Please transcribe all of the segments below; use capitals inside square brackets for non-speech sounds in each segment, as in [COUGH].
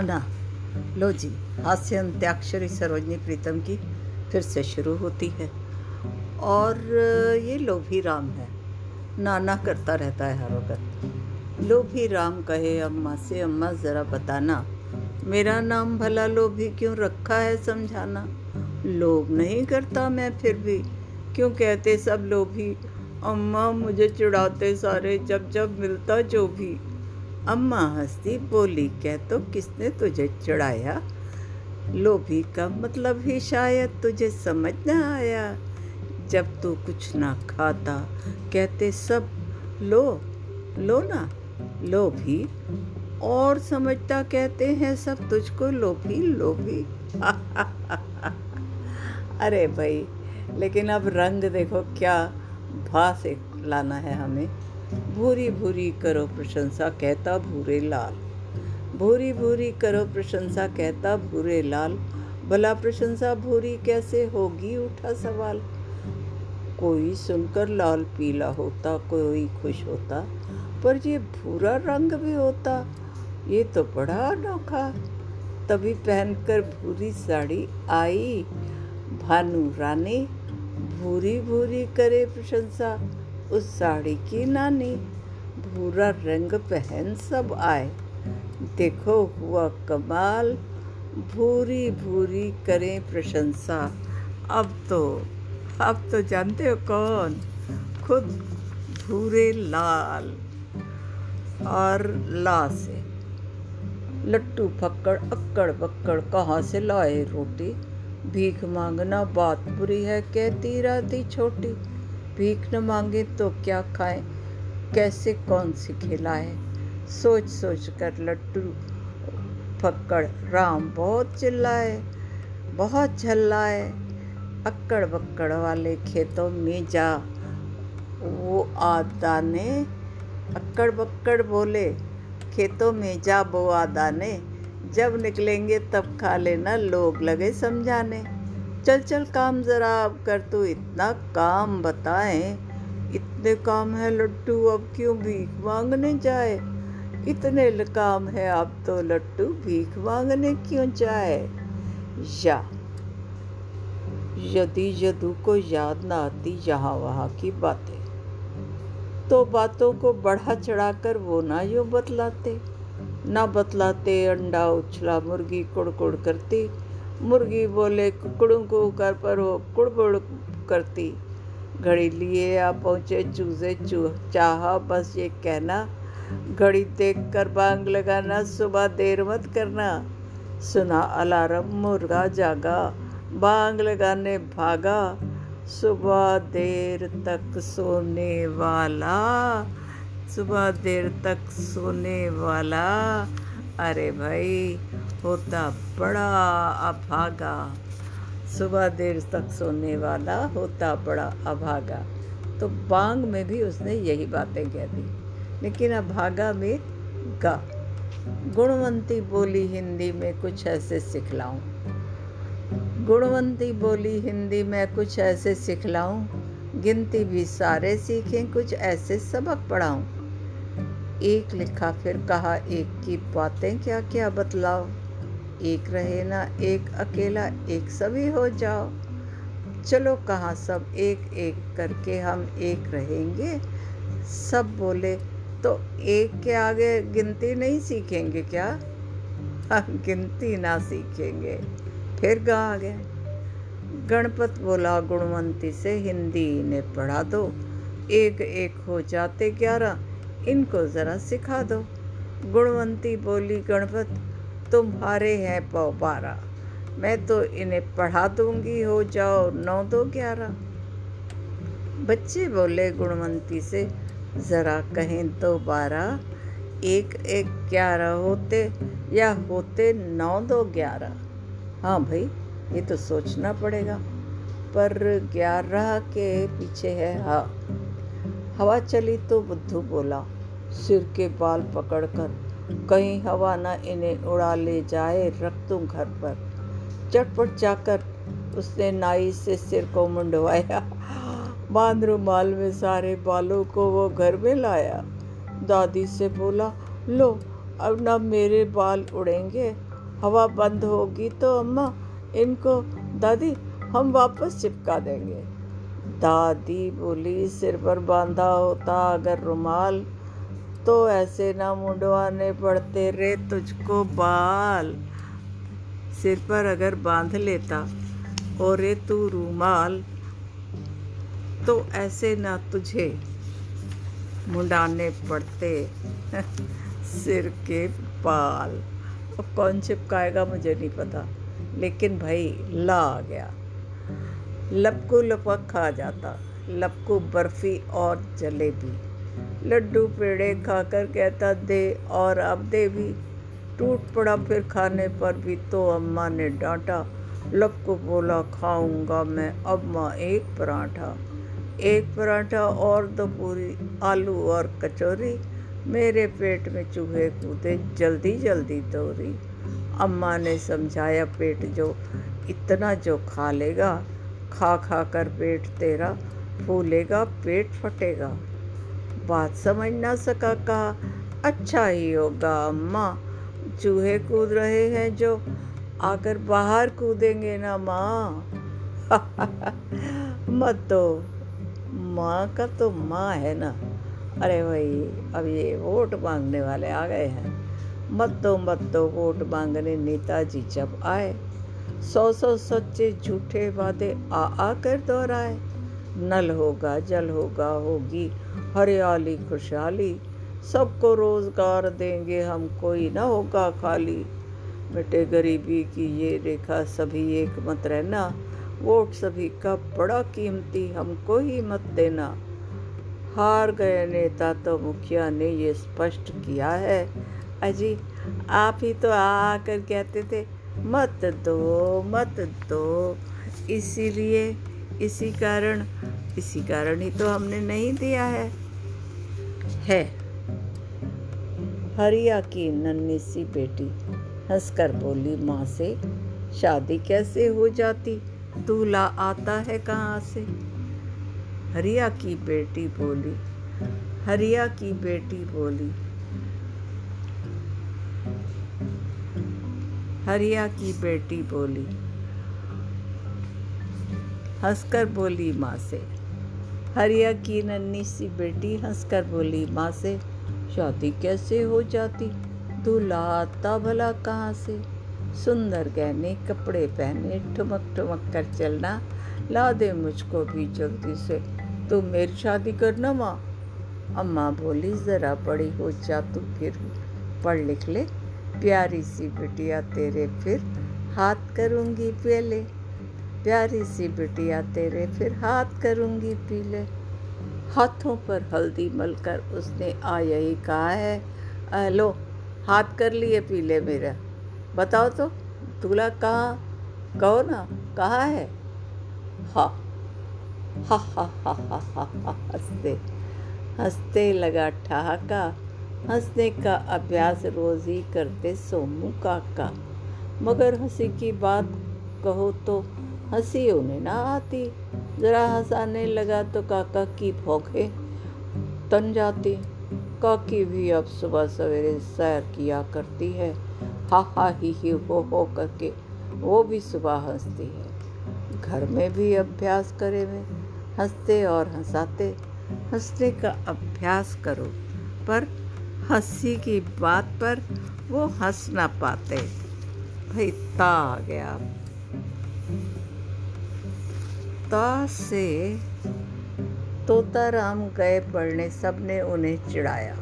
ना। लो जी, हास्य अंत्याक्षरी सरोजनी प्रीतम की फिर से शुरू होती है। और, ये लोभी राम है। नाना करता रहता है हर वक्त। लोभी राम कहे, अम्मा से अम्मा, ज़रा बताना। मेरा नाम भला लोभी क्यों रखा है समझाना? लोभ नहीं करता मैं फिर भी। क्यों कहते सब लोभी? अम्मा, मुझे चिढ़ाते सारे, जब जब मिलता जो भी। अम्मा हंसती, बोली, कह तो किसने तुझे चढ़ाया? लोभी का मतलब ही शायद तुझे समझ न आया। जब तू कुछ ना खाता, कहते सब, लो लो ना, लोभी, और समझता कहते हैं सब तुझको लोभी लोभी। [LAUGHS] अरे भाई, लेकिन अब रंग देखो क्या भा से लाना है हमें। भूरी भूरी करो प्रशंसा, कहता भूरे लाल। भूरी भूरी करो प्रशंसा, कहता भूरे लाल। भला प्रशंसा भूरी कैसे होगी, उठा सवाल। कोई सुनकर लाल पीला होता, कोई खुश होता, पर ये भूरा रंग भी होता, ये तो बड़ा अनोखा। तभी पहनकर भूरी साड़ी आई। भानु रानी भूरी भूरी करे प्रशंसा। उस साड़ी की नानी। भूरा रंग पहन सब आए। देखो हुआ कमाल। भूरी भूरी करें प्रशंसा। अब तो अब तो जानते हो कौन? खुद भूरे लाल और ला से। लट्टू फक्कड़, अक्कड़ बक्कड़, कहाँ से लाए रोटी? भीख मांगना बात बुरी है, कहती रहती छोटी। भीख न मांगे तो क्या खाएँ? कैसे कौन सी खिलाए? सोच सोच कर लट्टू फक्कड़ राम बहुत चिल्लाए, बहुत झल्लाए। अक्कड़ बक्कड़ वाले खेतों में जा, वो आदा ने अक्कड़ बक्कड़ बोले, खेतों में जा वो आदा ने, जब निकलेंगे तब खा लेना लोग लगे समझाने। चल चल काम ज़रा अब कर तो इतना काम बताएँ। इतने काम है लट्टू, अब क्यों भीख मांगने जाए? इतने काम है, अब तो लट्टू भीख मांगने क्यों जाए? या, यदि यदु को याद ना आती यहाँ वहाँ की बातें तो बातों को बढ़ा चढ़ाकर वो ना यूँ बतलाते। ना बतलाते, अंडा उछला मुर्गी कुड़ करती। मुर्गी बोले, कुकड़ों को कर पर वो कुड़बुड़ करती। घड़ी लिए आ पहुँचे, चूजे चू, चाह, बस ये कहना। घड़ी देख कर बांग लगाना, सुबह देर मत करना। सुना अलार्म, मुर्गा जागा। बांग लगाने भागा। सुबह देर तक सोने वाला। सुबह देर तक सोने वाला। अरे भाई होता बड़ा अभागा। सुबह देर तक सोने वाला होता बड़ा अभागा। तो बांग में भी उसने यही बातें कह। दी लेकिन अभागा में गा। गुणवंती बोली हिंदी में, कुछ ऐसे सिखलाऊं। गुणवंती बोली हिंदी में, कुछ ऐसे सिखलाऊं। गिनती भी सारे सीखें, कुछ ऐसे सबक पढ़ाऊं। एक लिखा, फिर कहा, एक की बातें क्या क्या बतलाओ? एक रहे ना एक, अकेला एक सभी हो जाओ। चलो कहाँ सब एक एक करके हम एक रहेंगे? सब बोले तो एक के आगे गिनती नहीं सीखेंगे क्या? हम गिनती ना सीखेंगे। फिर गा गए? गणपत बोला, गुणवंती से हिंदी ने पढ़ा दो। एक एक हो जाते ग्यारह। इनको ज़रा सिखा दो। गुणवंती बोली, गणपत, तुम्हारे हैं पौ बारह। मैं तो इन्हें पढ़ा दूँगी, हो जाओ नौ दो ग्यारह। बच्चे बोले गुणवंती से, ज़रा कहें दो बारह, एक एक ग्यारह होते या होते नौ दो ग्यारह? हाँ भाई, ये तो सोचना पड़ेगा। पर ग्यारह के पीछे है हाँ। हवा चली तो बुद्धू बोला, सिर के बाल पकड़कर, कहीं हवा न इन्हें उड़ा ले जाए, रख दूँ घर पर। चटपट जाकर उसने नाई से सिर को मुंडवाया बाँध रुमाल में सारे बालों को वो घर में लाया। दादी से बोला, लो, अब ना मेरे बाल उड़ेंगे, हवा बंद होगी तो अम्मा, इनको, दादी, हम वापस चिपका देंगे। दादी बोली, सिर पर बांधा होता अगर रुमाल तो ऐसे ना मुंडवाने पड़ते रे तुझको बाल। सिर पर अगर बाँध लेता और रे तू रुमाल तो ऐसे ना तुझे मुंडाने पड़ते [LAUGHS] सिर के बाल। अब कौन चिपकाएगा मुझे नहीं पता, लेकिन भाई, ला आ गया। लपको लपक खा जाता, लपको बर्फ़ी और जलेबी। लड्डू पेड़े खाकर कहता, दे और अब दे भी टूट पड़ा फिर खाने पर भी तो अम्मा ने डांटा। लब को बोला, खाऊँगा मैं अब माँ एक पराठा। एक पराठा और दो पूरी आलू और कचौरी। मेरे पेट में चूहे कूदे, जल्दी जल्दी दौड़ी अम्मा ने समझाया, पेट जो इतना जो खा लेगा खा खा कर पेट तेरा फूलेगा, पेट फटेगा। बात समझ ना सका कहा अच्छा ही होगा, अम्मा। चूहे कूद रहे हैं जो आकर बाहर कूदेंगे ना, माँ। [LAUGHS] मत तो माँ का तो माँ है ना। अरे भाई, अब ये वोट मांगने वाले आ गए हैं। मत तो मत तो वोट मांगने नेताजी जब आए सौ सौ सच्चे झूठे वादे आ आ कर दोहराए। नल होगा, जल होगा, होगी, हरियाली, खुशहाली। सबको रोज़गार देंगे हम, कोई ना होगा खाली। बेटे गरीबी की ये रेखा, सभी एक मत रहना। वोट सभी का बड़ा कीमती, हमको ही मत देना। हार गए नेता तो मुखिया ने ये स्पष्ट किया है। अजी, आप ही तो आ आकर कहते थे मत दो मत दो। इसीलिए इसी कारण इसी कारण ही तो हमने नहीं दिया है। है। हरिया की नन्ही सी बेटी हंसकर बोली, माँ से शादी कैसे हो जाती? दूल्हा आता है कहाँ से? हरिया की बेटी बोली, हरिया की बेटी बोली हरिया की बेटी बोली, हंसकर बोली माँ से हरिया की नन्ही सी बेटी हंसकर बोली माँ से शादी कैसे हो जाती? दूल्हा आता भला कहाँ से? सुंदर गहने कपड़े पहने, ठुमक ठुमक कर चलना ला दे मुझको भी जल्दी से। तू मेरी शादी करना माँ। अम्मा बोली, ज़रा बड़ी हो जा तू फिर। पढ़ लिख ले। प्यारी सी बिटिया तेरे फिर हाथ करूँगी पीले। प्यारी सी बिटिया तेरे फिर हाथ करूँगी पीले। हाथों पर हल्दी मलकर उसने आ यही कहा है लो हाथ कर लिए पीले मेरा। बताओ तो दूल्हा कहाँ? कहो ना, कहाँ है, हा हा हा हा हा हा, हँसते हँसते लगा ठहाका। हंसने का अभ्यास रोज़ ही करते सोमू काका। मगर हँसी की बात कहो तो हँसी उन्हें ना आती। ज़रा हंसाने लगा तो काका की भौंके तन जाती। काकी भी अब सुबह सवेरे सैर किया करती है। हा हा ही ही हो हो करके वो भी सुबह हंसती है। घर में भी अभ्यास करे में हँसते और हंसाते। हंसने का अभ्यास करो, पर हँसी की बात पर वो हंस ना पाते। भाई, ता आ गया। ता से तोता राम गए पढ़ने सबने उन्हें चिढ़ाया।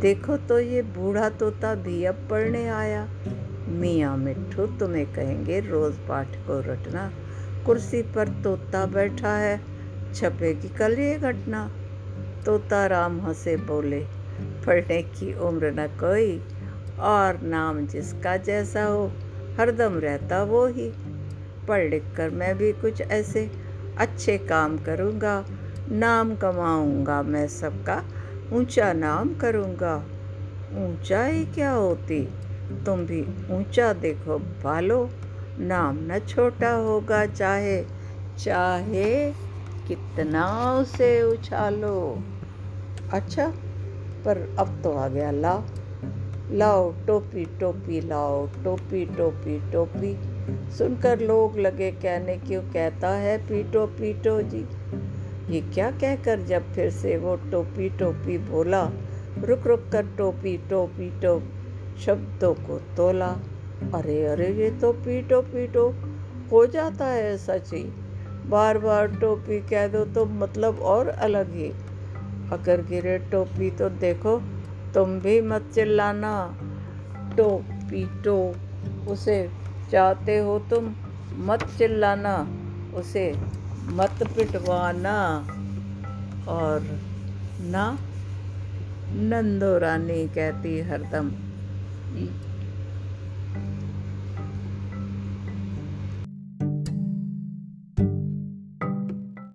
देखो तो ये बूढ़ा तोता भी अब पढ़ने आया। मियाँ मिट्ठू, तुम्हें कहेंगे रोज़ पाठ को रटना। कुर्सी पर तोता बैठा है छपेगी कल ये घटना। तोता राम हंसे बोले पढ़ने की उम्र न कोई, और नाम जिसका जैसा हो, हरदम रहता वो ही। पढ़ लिख कर मैं भी कुछ ऐसे अच्छे काम करूँगा, नाम कमाऊँगा मैं सबका, ऊँचा नाम करूँगा। ऊंचाई क्या होती? तुम भी ऊँचा देखो भालो, नाम न छोटा होगा चाहे चाहे कितना उसे उछालो। अच्छा पर अब तो आ गया, ला, लाओ, टोपी टोपी लाओ, टोपी टोपी टोपी। सुनकर लोग लगे, कहने, क्यों कहता है पीटो पीटो जी? ये क्या कहकर जब फिर से वो टोपी टोपी बोला, रुक रुक कर टोपी टोपी टो शब्दों को तोला। अरे अरे, ये तो पीटो पीटो, हो जाता है सच ही बार बार टोपी कह दो तो मतलब और अलग ही। अगर गिरे टोपी तो देखो, तुम भी मत चिल्लाना। टोपी टो उसे चाहते हो तुम, मत चिल्लाना। उसे मत पिटवाना। और ना, नंदो रानी कहती हरदम